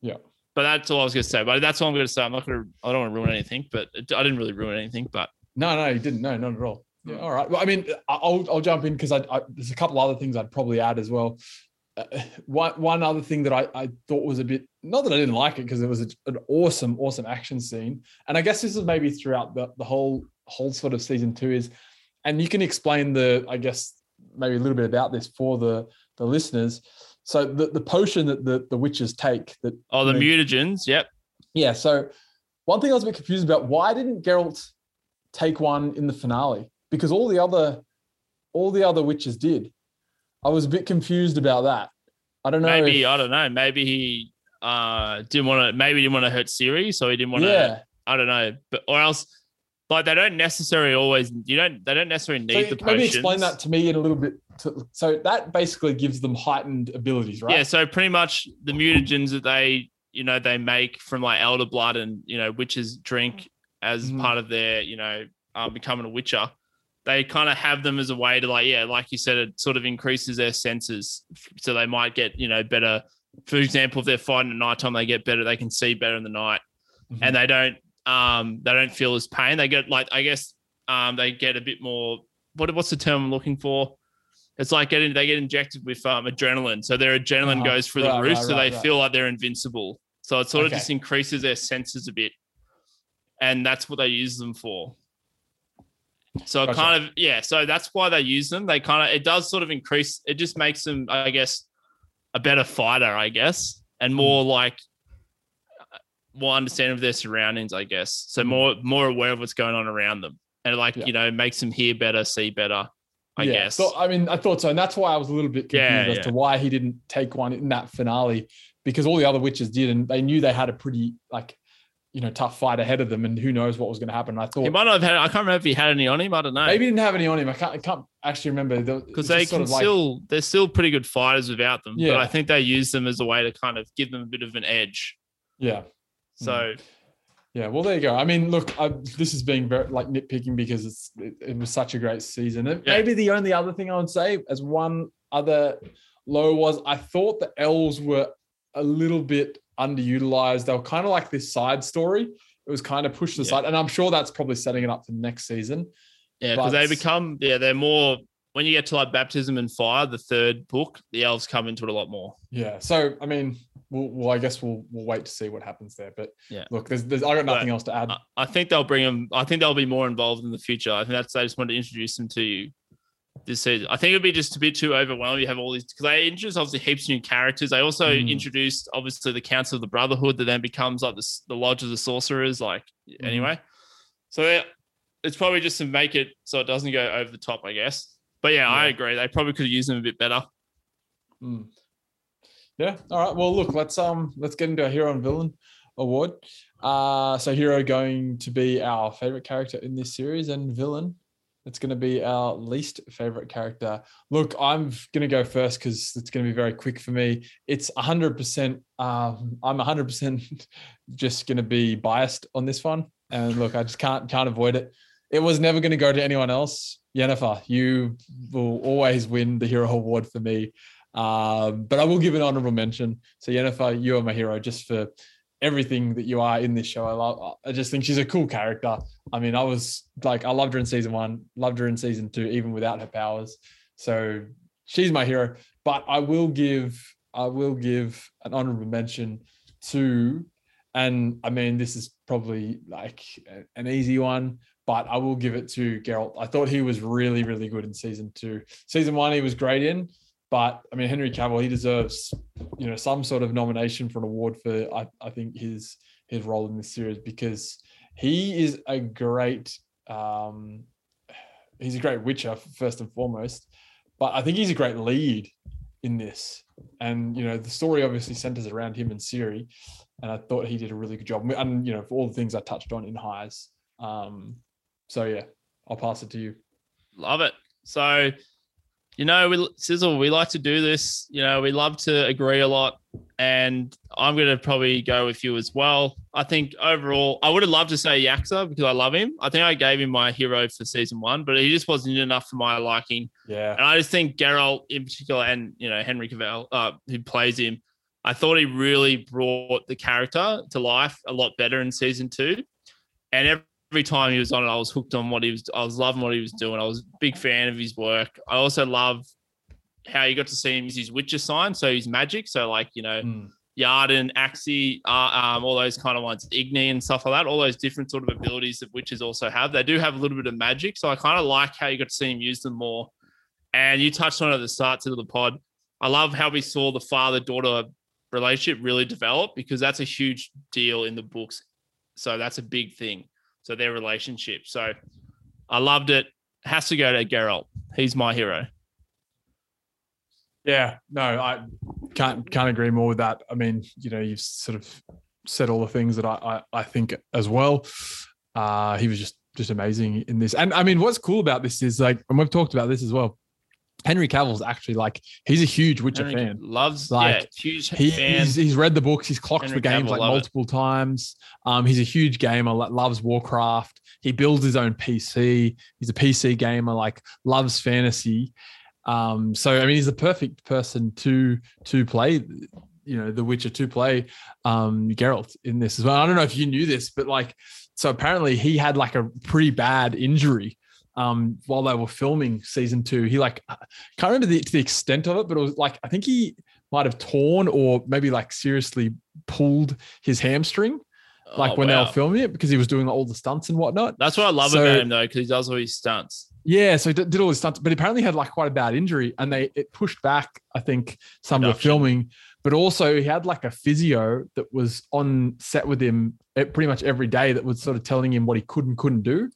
Yeah. But that's all I was gonna say. But that's all I'm gonna say. I'm not gonna. I don't want to ruin anything. But it- I didn't really ruin anything. But no, no, you didn't. No, not at all. Yeah, Mm. all right. Well, I mean, I'll I'll jump in because I, I there's a couple other things I'd probably add as well. Uh, one one other thing that I, I thought was a bit not that I didn't like it because it was a, an awesome awesome action scene, and I guess this is maybe throughout the the whole whole sort of season two is, and you can explain the I guess maybe a little bit about this for the the listeners. So the the potion that the the witches take that oh, the mutagens. Yep. Yeah. So one thing I was a bit confused about, why didn't Geralt take one in the finale? Because all the other all the other witches did. I was a bit confused about that. I don't know. Maybe if- I don't know. Maybe he uh didn't want to. Maybe didn't want to hurt Ciri, so he didn't want to. yeah. I don't know. But or else, like they don't necessarily always. You don't. They don't necessarily So need the maybe explain that to me in a little bit. To, so that basically gives them heightened abilities, right? Yeah. So pretty much the mutagens that they, you know, they make from like elder blood and you know witches drink as Mhm. part of their, you know, um, becoming a witcher. They kind of have them as a way to like, yeah, like you said, it sort of increases their senses, so they might get, you know, better. For example, if they're fighting at nighttime, they get better. They can see better in the night. Mhm. and they don't um they don't feel as pain. They get like I guess um they get a bit more what what's the term I'm looking for? It's like getting they get injected with um adrenaline. So their adrenaline Uh-huh. goes through Right, the roof, right, so right, they feel like they're invincible. So it sort of just increases their senses a bit. And that's what they use them for. So Gotcha. kind of yeah, so that's why they use them. They kind of it does sort of increase. It just makes them, I guess, a better fighter, I guess, and Hmm. more like more understanding of their surroundings, I guess. So Mm. more more aware of what's going on around them, and like Yeah. you know makes them hear better, see better. I Yeah, guess. So I mean, I thought so, and that's why I was a little bit confused Yeah, as to why he didn't take one in that finale, because all the other witches did, and they knew they had a pretty like, you know, tough fight ahead of them, and who knows what was going to happen. I thought he might not have had. I can't remember if he had any on him. I don't know. maybe he didn't have any on him. I can't, I can't actually remember because they can like- still they're still pretty good fighters without them. Yeah. But I think they use them as a way to kind of give them a bit of an edge. yeah. So hmm. Yeah, well, there you go. I mean, look, I, this is being very like nitpicking because it's it, it was such a great season. And Yeah. Maybe the only other thing I would say, as one other low, was I thought the elves were a little bit underutilized. They were kind of like this side story. It was kind of pushed Yeah. aside, and I'm sure that's probably setting it up for next season. yeah, because they become yeah they're more when you get to like baptism and fire, the third book, the elves come into it a lot more. Yeah. So I mean, we'll, well I guess we'll we'll wait to see what happens there. But Yeah. look, there's, there's I got nothing But, else to add. I- I think they'll bring them. I think they'll be more involved in the future. I think that's. I just wanted to introduce them to you this season. I think it'd be just a bit too overwhelming. You have all these because they introduced obviously heaps of new characters. They also Mm. introduced obviously the Council of the Brotherhood that then becomes like the, the Lodge of the Sorcerers. Like Mm-hmm. anyway, so they- it's probably just to make it so it doesn't go over the top, I guess. But yeah, I agree. They probably could have used them a bit better. Mm. Yeah. All right. Well, look, let's um let's get into our hero and villain award. Uh so hero going to be our favorite character in this series and villain it's going to be our least favorite character. Look, I'm going to go first because it's going to be very quick for me. It's 100%. Um, I'm 100% just going to be biased on this one. And look, I just can't can't avoid it. It was never going to go to anyone else. Yennefer, you will always win the hero award for me. Um, but I will give an honorable mention. So Yennefer, you are my hero just for everything that you are in this show. I love. I just think she's a cool character. I mean, I was like, I loved her in season one, loved her in season two, even without her powers. So she's my hero. But I will give, I will give an honorable mention to, and I mean, this is probably like an easy one, but I will give it to Geralt. I thought he was really, really good in season two. Season one, he was great in, but I mean, Henry Cavill, he deserves, you know, some sort of nomination for an award for I, I think his his role in this series because he is a great um he's a great witcher first and foremost but i think he's a great lead in this. And you know the story obviously centers around him and Ciri and i thought he did a really good job. And you know for all the things i touched on in highs um so yeah i'll pass it to you. Love it. So, you know, we Sizzle, we like to do this. You know, we love to agree a lot. and I'm going to probably go with you as well. I think overall, I would have loved to say Jaskier because I love him. I think I gave him my hero for season one, but he just wasn't enough for my liking. Yeah. And I just think Geralt in particular, and you know Henry Cavill, uh, who plays him, I thought he really brought the character to life a lot better in season two. And every, time he was on it, I was hooked on what he was. I was loving what he was doing. I was a big fan of his work. I also love how you got to see him use his Witcher sign, so he's magic. So like you know, Mm. Yrden, Axii, uh, um, all those kind of ones, Igni and stuff like that. All those different sort of abilities that witches also have. They do have a little bit of magic, so I kind of like how you got to see him use them more. And you touched on it at the start of the pod. I love how we saw the father daughter relationship really develop because that's a huge deal in the books. So that's a big thing. So their relationship. So I loved it. Has to go to Geralt. He's my hero. Yeah, no, I can't can't agree more with that. I mean, you know, you've sort of said all the things that I I, I think as well. Uh, he was just just amazing in this, and I mean, what's cool about this is like, and we've talked about this as well. Henry Cavill's actually like he's a huge Witcher Henry fan. Loves Like, yeah, huge He, fan. he's, he's read the books. He's clocked Henry the games Cavill, like love it. multiple times. Um, he's a huge gamer. Loves Warcraft. He builds his own PC. He's a PC gamer. Like loves fantasy. Um, so I mean, he's the perfect person to to play. You know, The Witcher to play um, Geralt in this as well. I don't know if you knew this, but like, so apparently he had like a pretty bad injury um, while they were filming season two. He like I can't remember the, to the extent of it, but it was like I think he might have torn or maybe like seriously pulled his hamstring, like Oh, when they were filming it, because he was doing all the stunts and whatnot. That's what I love So- about him though, because he does all his stunts. Yeah, so he did, all his stunts, but apparently had like quite a bad injury, and they it pushed back. I think some of the filming, but also he had like a physio that was on set with him pretty much every day that was sort of telling him what he could and couldn't do,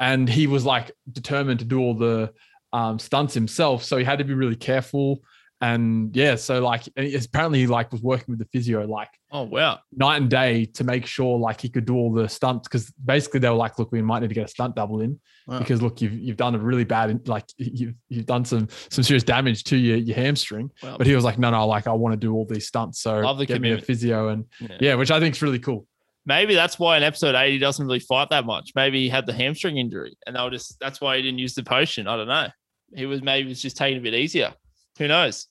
and he was like determined to do all the um, stunts himself. So he had to be really careful, and yeah, so like apparently he like was working with the physio like Oh wow. night and day to make sure like he could do all the stunts because basically they were like, look, we might need to get a stunt double in Wow. because look, you've you've done a really bad like you've you've done some some serious damage to your your hamstring. Wow. But he was like, no, no, like I want to do all these stunts, so Love the get me a commitment. physio and Yeah. yeah, which I think is really cool. Maybe that's why in episode eight he doesn't really fight that much. Maybe he had the hamstring injury, and they were just that's why he didn't use the potion. I don't know. He was maybe was just taking a bit easier. Who knows?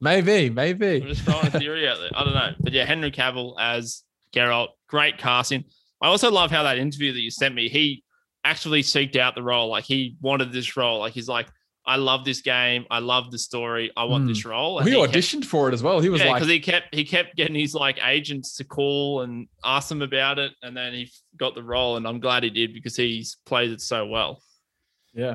Maybe, maybe. I'm just throwing a theory out there. I don't know. But yeah, Henry Cavill as Geralt, great casting. I also love how that interview that you sent me, he actually seeked out the role. Like he wanted this role. Like he's like, I love this game. I love the story. I want Hmm. this role. he kept- auditioned for it as well. He was yeah, like, because he kept he kept getting his like agents to call and ask them about it, and then he got the role, and I'm glad he did because he's played it so well. yeah.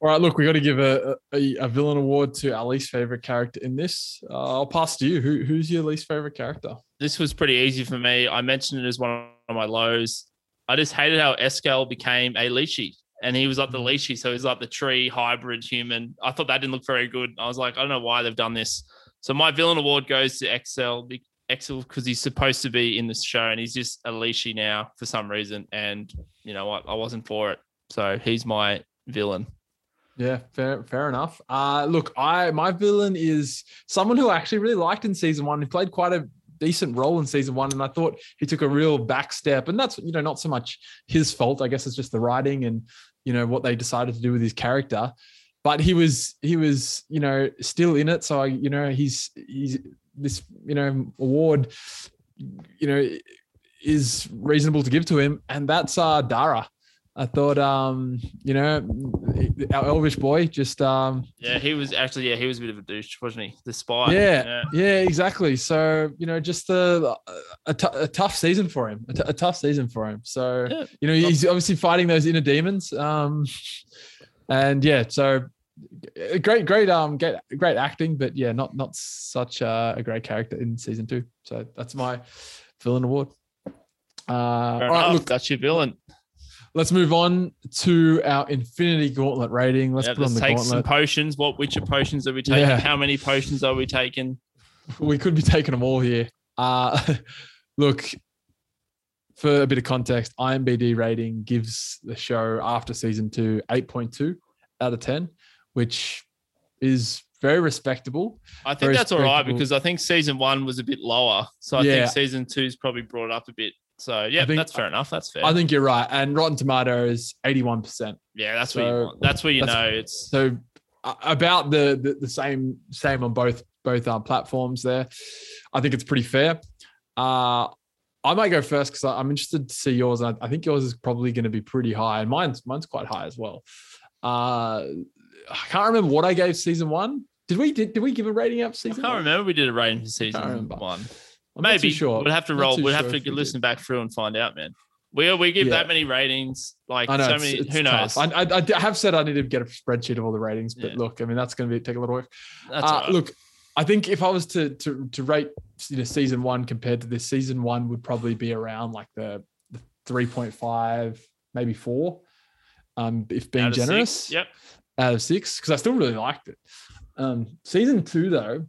All right, look, we got to give a, a a villain award to our least favorite character in this. Uh, I'll pass to you. Who who's your least favorite character? This was pretty easy for me. I mentioned it as one of my lows. I just hated how Eskel became a leshy, and he was like the Mm. leshy, so he's like the tree hybrid human. I thought that didn't look very good. I was like, I don't know why they've done this. So my villain award goes to Eskel. Eskel because he's supposed to be in this show, and he's just a leshy now for some reason. And you know what? I wasn't for it. So he's my villain. Yeah, fair, fair enough. Uh, look, I my villain is someone who I actually really liked in season one. He played quite a decent role in season one, and I thought he took a real back step. And that's you know not so much his fault. I guess it's just the writing and you know what they decided to do with his character. But he was he was you know still in it. So I you know he's he's this you know award you know is reasonable to give to him, and that's uh Dara. I thought, um, you know, our Elvish boy just, um, Yeah, he was actually yeah he was a bit of a douche, wasn't he? The spy. yeah, yeah, exactly. So, you know, just a, a, t- a tough season for him, a, t- a tough season for him. So, Yeah. you know, he's obviously fighting those inner demons. Um, and yeah, so great, great, um, great, great acting, but yeah, not, not such a, a great character in season two. So that's my villain award. Uh, all right, look, that's your villain. Let's move on to our Infinity Gauntlet rating. Let's Yeah, put on let's the take some gauntlet. potions. What which potions are we taking? Yeah. How many potions are we taking? we could be taking them all here. Uh, look, for a bit of context, IMBD rating gives the show after season two 8.2 out of 10, which is very respectable. I think that's all right because I think season one was a bit lower. So I Yeah. think season two's probably brought up a bit. So yeah, think- that's fair enough. That's fair. I think you're right. And Rotten Tomatoes, 81%. yeah, that's what you want. That's where you that's- know it's So about the, the the same same on both both uh, platforms there. I think it's pretty fair. Uh, I might go first because I'm interested to see yours. I, I think yours is probably going to be pretty high, and mine's mine's quite high as well. Uh, I can't remember what I gave season one. Did we did, did we give a rating up season? I can't one? remember we did a rating for season one. I'm Maybe sure. we'll have to roll. We'll sure have to listen did. back through and find out, man. We we give Yeah. that many ratings, like I know so it's, many. it's who knows? I, I, I have said I need to get a spreadsheet of all the ratings, but Yeah. look, I mean that's going to be take a lot of work. That's Uh, right. Look, I think if I was to to to rate you know season one compared to this, season one would probably be around like the, the three point five, maybe four. Um, if being of six, generous, Yep. out of six, because I still really liked it. Um, season two though,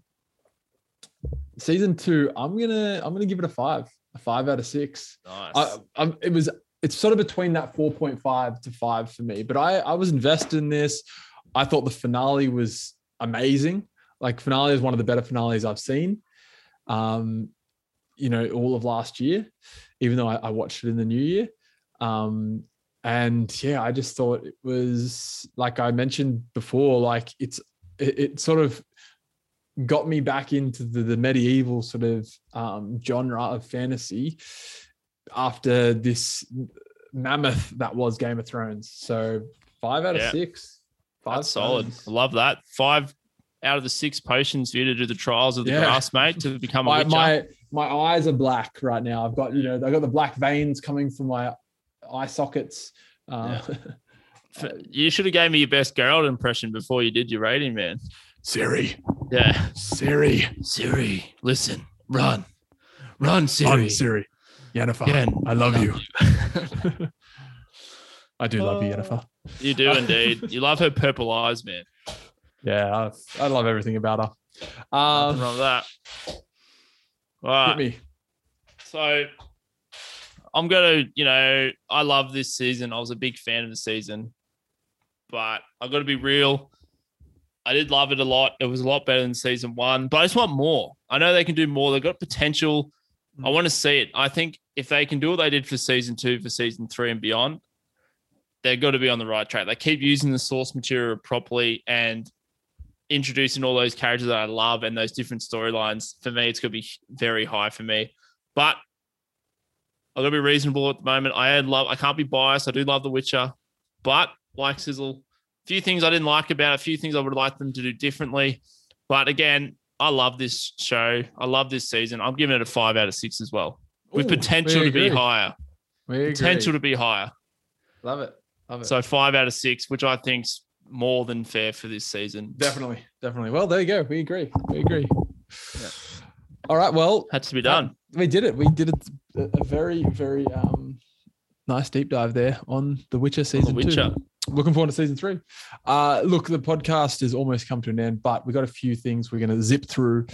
season two, I'm gonna I'm gonna give it a five, a five out of six. Nice. I, I'm, it was it's sort of between that 4.5 to 5 for me but i i was invested in this i thought the finale was amazing like finale is one of the better finales i've seen um you know all of last year even though i, I watched it in the new year um and yeah i just thought it was like i mentioned before like it's it, it sort of got me back into the, the medieval sort of um, genre of fantasy after this mammoth that was Game of Thrones. So five out of Yeah. six. Five That's solid. I love that. Five out of the six potions for you to do the trials of the Yeah. grass, mate, to become a My, witcher. my my eyes are black right now. I've got you know I've got the black veins coming from my eye sockets. Uh, F- you should have gave me your best Geralt impression before you did your rating, man. Ciri, Yeah. Ciri, Ciri, listen, run, run, Ciri. Run, Ciri, Yennefer, Yen, I love you. you. I do love you, Uh, Yennefer. you do indeed. You love her purple eyes, man. Yeah, I, I love everything about her. Nothing Um, wrong with that. All hit me. So I'm gonna, you know, I love this season. I was a big fan of the season, but I got to be real. I did love it a lot. It was a lot better than season one, but I just want more. I know they can do more. They've got potential. I mm. want to see it. I think if they can do what they did for season two, for season three and beyond, they've got to be on the right track. They keep using the source material properly and introducing all those characters that I love and those different storylines. For me, it's going to be very high for me. But I've got to be reasonable at the moment. I love. I can't be biased. I do love The Witcher, but like Sizzle, few things I didn't like about it. A few things I would like them to do differently. But again, I love this show. I love this season. I'm giving it a five out of six as well, with potential we to be higher. We agree. Potential to be higher. love it. Love it. So five out of six, which I think's more than fair for this season. Definitely, definitely. Well, there you go. We agree. We agree. Yeah. All right. Well, Had to be done. we did it. We did it. A a very, very um, nice deep dive there on The Witcher The season Witcher. two. Looking forward to season three. Uh, look, the podcast has almost come to an end, but we got a few things we're going to zip through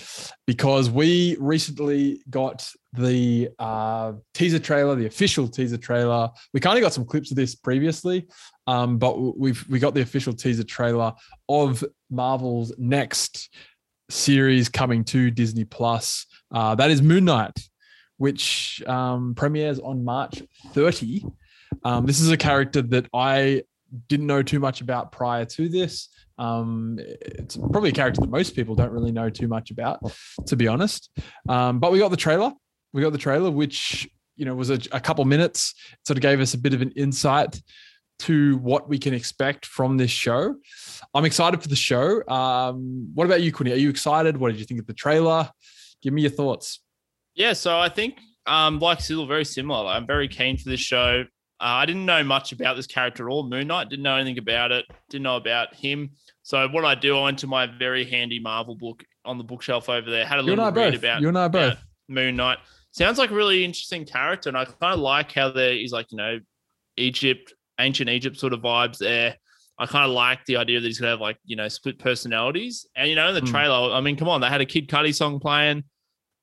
because we recently got the uh, teaser trailer, the official teaser trailer. We kind of got some clips of this previously, um, but we've we got the official teaser trailer of Marvel's next series coming to Disney Plus. Uh, that is Moon Knight, which um, premieres on March 30. Um, this is a character that I didn't know too much about prior to this. Um, it's probably a character that most people don't really know too much about, to be honest. Um, but we got the trailer. We got the trailer, which you know was a, a couple minutes. It sort of gave us a bit of an insight to what we can expect from this show. I'm excited for the show. Um, what about you, Quinny? Are you excited? What did you think of the trailer? Give me your thoughts. Yeah, so I think um, like Sizzle, very similar. I'm very keen for this show. Uh, I didn't know much about this character at all. Moon Knight didn't know anything about it. Didn't know about him. So what I do, I went to my very handy Marvel book on the bookshelf over there. Had a You little read both. about You and I both. Moon Knight. Sounds like a really interesting character, and I kind of like how there is like you know Egypt, ancient Egypt sort of vibes there. I kind of like the idea that he's gonna have like you know split personalities, and you know in the Hmm. trailer, I mean, come on, they had a Kid Cudi song playing,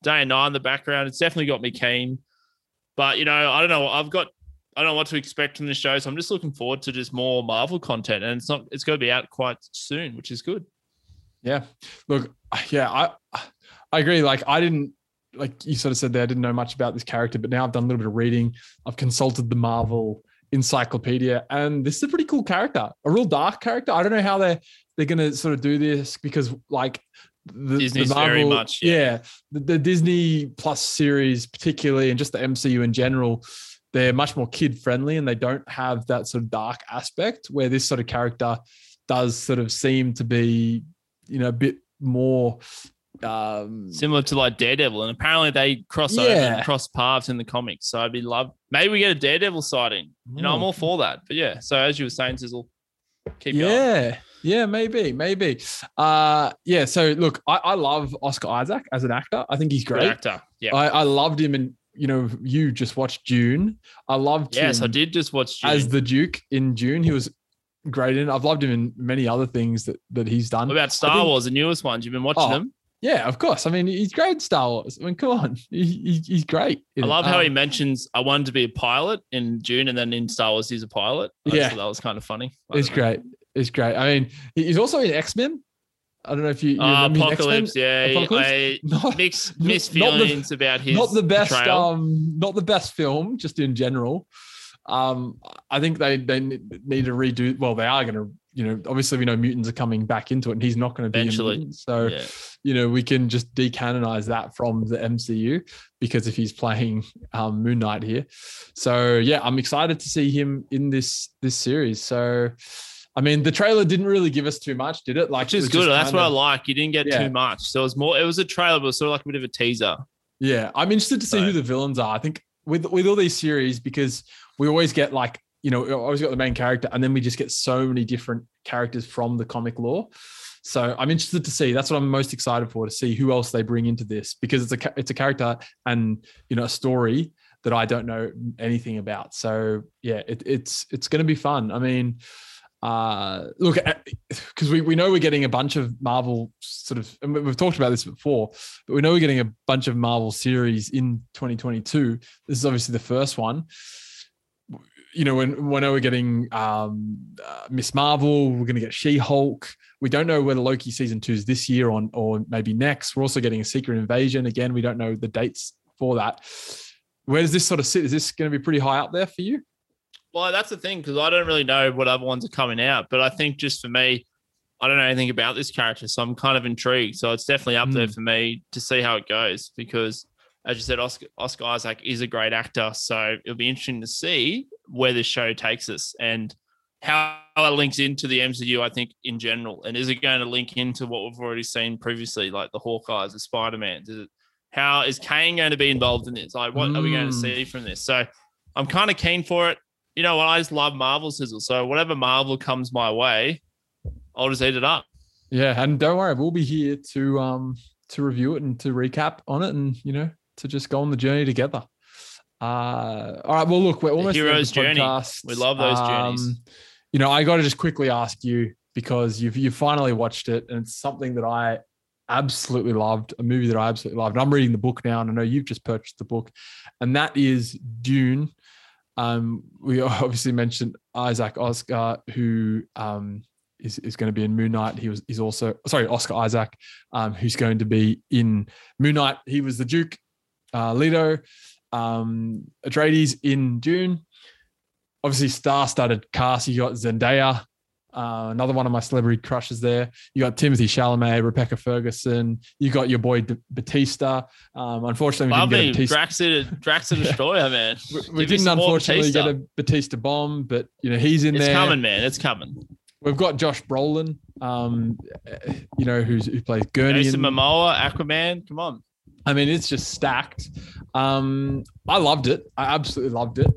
day and night in the background. It's definitely got me keen, but you know, I don't know. I've got I don't know what to expect from the show, so I'm just looking forward to just more Marvel content, and it's not it's going to be out quite soon, which is good. Yeah. Look, yeah, I I agree. Like I didn't like you sort of said there, I didn't know much about this character, but now I've done a little bit of reading. I've consulted the Marvel encyclopedia, and this is a pretty cool character, a real dark character. I don't know how they're they're gonna sort of do this because like the, Disney's the Marvel, very much yeah, yeah the, the Disney Plus series particularly, and just the MCU in general. They're much more kid friendly and they don't have that sort of dark aspect where this sort of character does sort of seem to be, you know, a bit more um, similar to like Daredevil, and apparently they cross yeah. over and cross paths in the comics. So I'd be love maybe we get a Daredevil sighting. You know, I'm all for that. But yeah, so as you were saying, Sizzle, keep yeah. Going. Yeah, yeah, maybe, maybe. Uh, yeah. So look, I, I love Oscar Isaac as an actor. I think he's great. Good actor. Yeah. I, I loved him in you know, you just watched Dune. I loved yes, I did just watch Dune. as the Duke in Dune. He was great in. I've loved him in many other things that that he's done. What about Star think, Wars, the newest ones? You've been watching oh, them? Yeah, of course. I mean, he's great in Star Wars. I mean, come on, he, he's great. I love it. how um, he mentions I wanted to be a pilot in Dune, and then in Star Wars he's a pilot. I yeah, that was kind of funny. It's great. It's great. I mean, he's also in X Men. I don't know if you, you uh, Apocalypse, yeah, Apocalypse? I not, mixed mixed feelings the, about his not the best, portrayal. um, not the best film, just in general. Um, I think they they need to redo. Well, they are going to you know, obviously we know mutants are coming back into it, and he's not going to be eventually. So, yeah. you know, we can just decanonize that from the MCU because if he's playing um, Moon Knight here, so yeah, I'm excited to see him in this this series. So, I mean, the trailer didn't really give us too much, did it? Like, which is good. That's what of, I like. You didn't get yeah. too much, so it was more. It was a trailer, but it was sort of like a bit of a teaser. Yeah, I'm interested to see so. who the villains are. I think with with all these series because we always get like you know, always got the main character, and then we just get so many different characters from the comic lore. So I'm interested to see. That's what I'm most excited for to see who else they bring into this because it's a it's a character and you know a story that I don't know anything about. So yeah, it, it's it's going to be fun. I mean, uh, look, because we, we know we're getting a bunch of Marvel sort of, and we've talked about this before, but we know we're getting a bunch of Marvel series in 2022. This is obviously the first one you know, when when are we getting um, uh, Miss Marvel? We're going to get She Hulk. We don't know whether Loki season two is this year on or maybe next. We're also getting a Secret Invasion. Again, we don't know the dates for that. Where does this sort of sit? Is this going to be pretty high up there for you? Well, that's the thing because I don't really know what other ones are coming out, but I think just for me, I don't know anything about this character, so I'm kind of intrigued. So it's definitely up mm. there hmm. for me to see how it goes because as you said, Oscar, Oscar Isaac is a great actor. So it'll be interesting to see where this show takes us and how it links into the MCU, I think, in general. And is it going to link into what we've already seen previously, like the Hawkeyes, the Spider Man? How is Kane going to be involved in this? Like, what mm. are we going to hmm. see from this? So I'm kind of keen for it. You know what? I just love Marvel sizzle. So whatever Marvel comes my way, I'll just eat it up. Yeah, and don't worry, we'll be here to um to review it and to recap on it, and you know to just go on the journey together. Uh, all right. Well, look, we're almost the hero's the journey. We love those um, journeys. You know, I got to just quickly ask you because you've you finally watched it, and it's something that I absolutely loved, a movie that I absolutely loved. And I'm reading the book now, and I know you've just purchased the book, and that is Dune. Um, we obviously mentioned Isaac Oscar, who um, is, is going to be in Moon Knight. He was he's also sorry Oscar Isaac, um, who's going to be in Moon Knight. He was the Duke uh, Leto, um, Atreides in Dune. Obviously, star-studded cast. You got Zendaya, uh, another one of my celebrity crushes there. You got Timothée Chalamet, Rebecca Ferguson. You got your boy D- Batista. Um, unfortunately, we didn't get a Batista. Drax, Destroyer, man. we, we didn't unfortunately Batista. get a Batista bomb, but you know he's in it's there. It's coming, man. It's coming. We've got Josh Brolin, um, you know, who's who plays Gurney. Jason Momoa, Aquaman. Come on. I mean, it's just stacked. Um, I loved it. I absolutely loved it.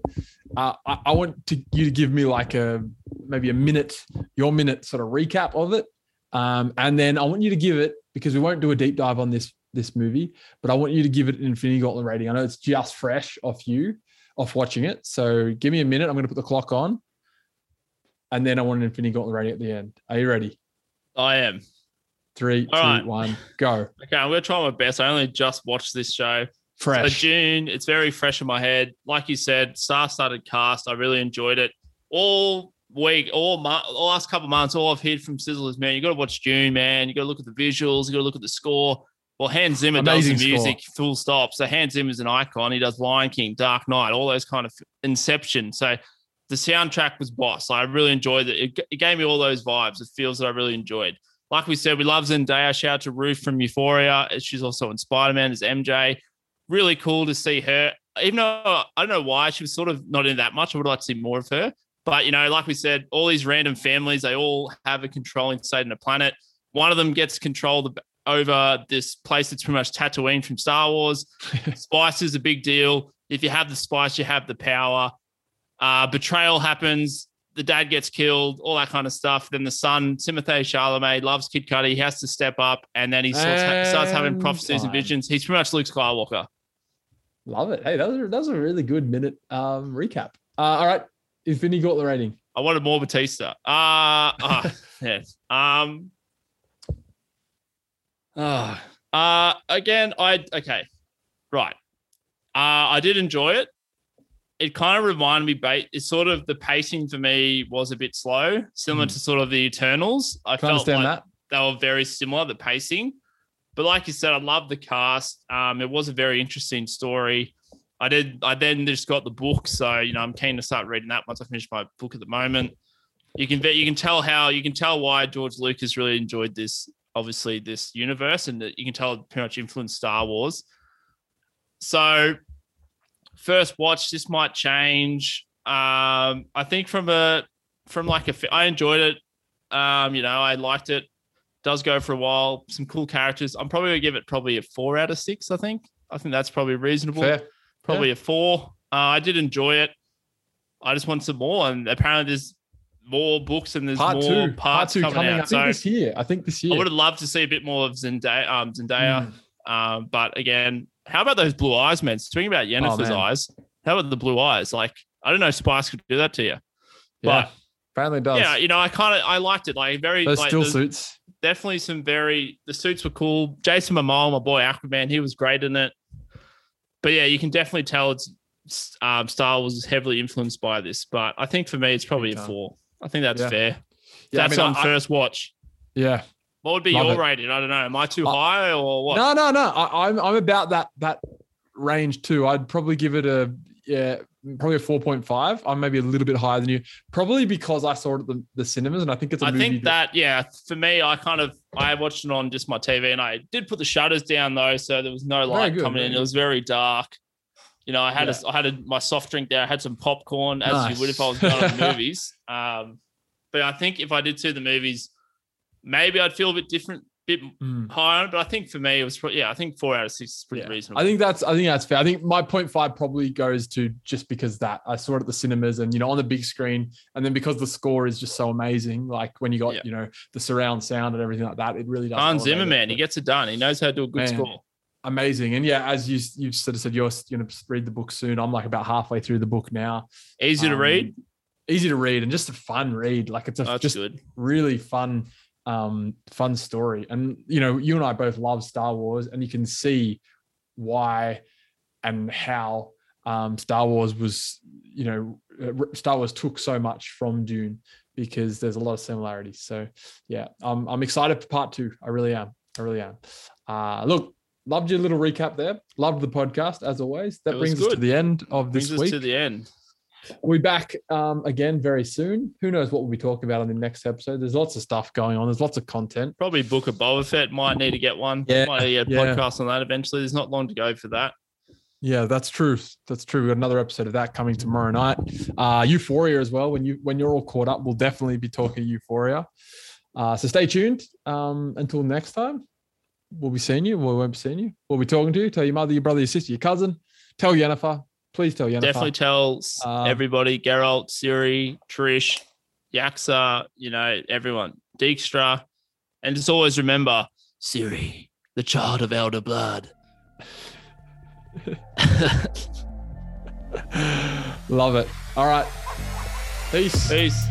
Uh, I, I, want to you to give me like a maybe a minute, your minute sort of recap of it, um, and then I want you to give it because we won't do a deep dive on this this movie, but I want you to give it an Infinity Gauntlet rating. I know it's just fresh off you, off watching it. So give me a minute. I'm going to put the clock on, and then I want an Infinity Gauntlet rating at the end. Are you ready? I am. Three, All two, right. one, go. Okay, I'm gonna try my best. I only just watched this show. Fresh. So Dune, it's very fresh in my head. Like you said, star-studded cast. I really enjoyed it. All week, all month, the last couple months, all I've heard from Sizzle is, man, you got to watch Dune, man. You got to look at the visuals. You got to look at the score. Well, Hans Zimmer Amazing does the music, score. full stop. So Hans Zimmer's an icon. He does Lion King, Dark Knight, all those kind of Inception. So the soundtrack was boss. I really enjoyed it. it. It gave me all those vibes. It feels that I really enjoyed. Like we said, we love Zendaya. Shout out to Ruth from Euphoria. She's also in Spider Man as MJ. Really cool to see her. Even though I don't know why she was sort of not in that much, I would like to see more of her. But you know, like we said, all these random families, they all have a controlling state in a planet. One of them gets control over this place that's pretty much Tatooine from Star Wars. spice is a big deal. If you have the spice, you have the power. Uh, betrayal happens. The dad gets killed, all that kind of stuff. Then the son, Timothée Chalamet, loves Kid Cudi. He has to step up, and then he starts, starts having prophecies and visions. He's pretty much Luke Skywalker. Love it. Hey, that was, that was a really good minute um, recap. Uh, all right, got the rating? I wanted more Batista. Uh, uh yes. Um. Uh, uh, again, I okay, right. Uh, I did enjoy it. It kind of reminded me, it's sort of the pacing for me was a bit slow, similar mm. to sort of the Eternals. I Can felt like that. they were very similar, the pacing. But like you said, I love the cast. Um, it was a very interesting story. I did. I then just got the book, so you know I'm keen to start reading that once I finish my book at the moment. You can you can tell how you can tell why George Lucas really enjoyed this, obviously this universe, and you can tell it pretty much influenced Star Wars. So, first watch, this might change. Um, I think from a from like a, I enjoyed it. Um, you know, I liked it. Does go for a while. Some cool characters. I'm probably gonna give it probably a four out of six. I think. I think that's probably reasonable. Fair probably a four. Uh, I did enjoy it. I just want some more, and apparently there's more books and there's part more two. parts part two coming, coming out. I think so this year. I think this year. I would have loved to see a bit more of Zendaya. Um, Zendaya. Mm. Um, but again, how about those blue eyes, man? Speaking about Yennefer's oh, eyes, how about the blue eyes? Like, I don't know, Spice could do that to you. But yeah, apparently does. Yeah, you know, I kind of I liked it. Like very those like, still suits. Definitely some very the suits were cool. Jason Momoa, my boy Aquaman, he was great in it but yeah, you can definitely tell it's um, Star Wars is heavily influenced by this. But I think for me, it's probably a four. I think that's yeah. fair. Yeah, that's I mean, on I, first watch. Yeah. What would be Love your it. rating? I don't know. Am I too high or what? No, no, no. I, I'm I'm about that that range too. I'd probably give it a yeah, probably a 4.5. I'm maybe a little bit higher than you, probably because I saw it at the, the cinemas and I think it's a I think that, yeah, for me, I kind of, I watched it on just my TV and I did put the shutters down though. So there was no light good, coming in. It was very dark. You know, I had yeah. a, I had a, my soft drink there. I had some popcorn as nice. you would if I was going to the movies. Um, but I think if I did see the movies, maybe I'd feel a bit different bit mm. higher, but I think for me it was yeah, I think four out of six is pretty yeah. reasonable. I think that's I think that's fair. I think my point five probably goes to just because that I saw it at the cinemas and you know on the big screen, and then because the score is just so amazing, like when you got yeah. you know the surround sound and everything like that, it really does. Hans Zimmer, man, he gets it done. He knows how to do a good man, score. Amazing, and yeah, as you you sort of said, you're going to read the book soon. I'm like about halfway through the book now. Easy um, to read. Easy to read and just a fun read. Like it's a just good. really fun um, fun story. And you know, you and I both love Star Wars, and you can see why and how um, Star Wars was, you know, Star Wars took so much from Dune because there's a lot of similarities. So yeah, I'm I'm excited for part two. I really am. I really am. Uh, look, loved your little recap there. Loved the podcast as always. That brings good. us to the end of this brings week. to the end. We'll be back um, again very soon. Who knows what we'll be talking about on the next episode? There's lots of stuff going on. There's lots of content. Probably book a Boba Fett. Might need to get one. Yeah, might need a yeah. podcast on that eventually. There's not long to go for that. Yeah, that's true. That's true. We've got another episode of that coming tomorrow night. Uh, Euphoria as well. When you when you're all caught up, we'll definitely be talking Euphoria. Uh, so stay tuned. Um, until next time, we'll be seeing you. We won't be seeing you. We'll be talking to you. Tell your mother, your brother, your sister, your cousin. Tell Yennefer. Please tell Yennefer. Definitely tell um, everybody, Geralt, Ciri, Triss, Jaskier, you know, everyone, Dijkstra. And just always remember, Ciri, the child of elder blood. Love it. All right. Peace. Peace.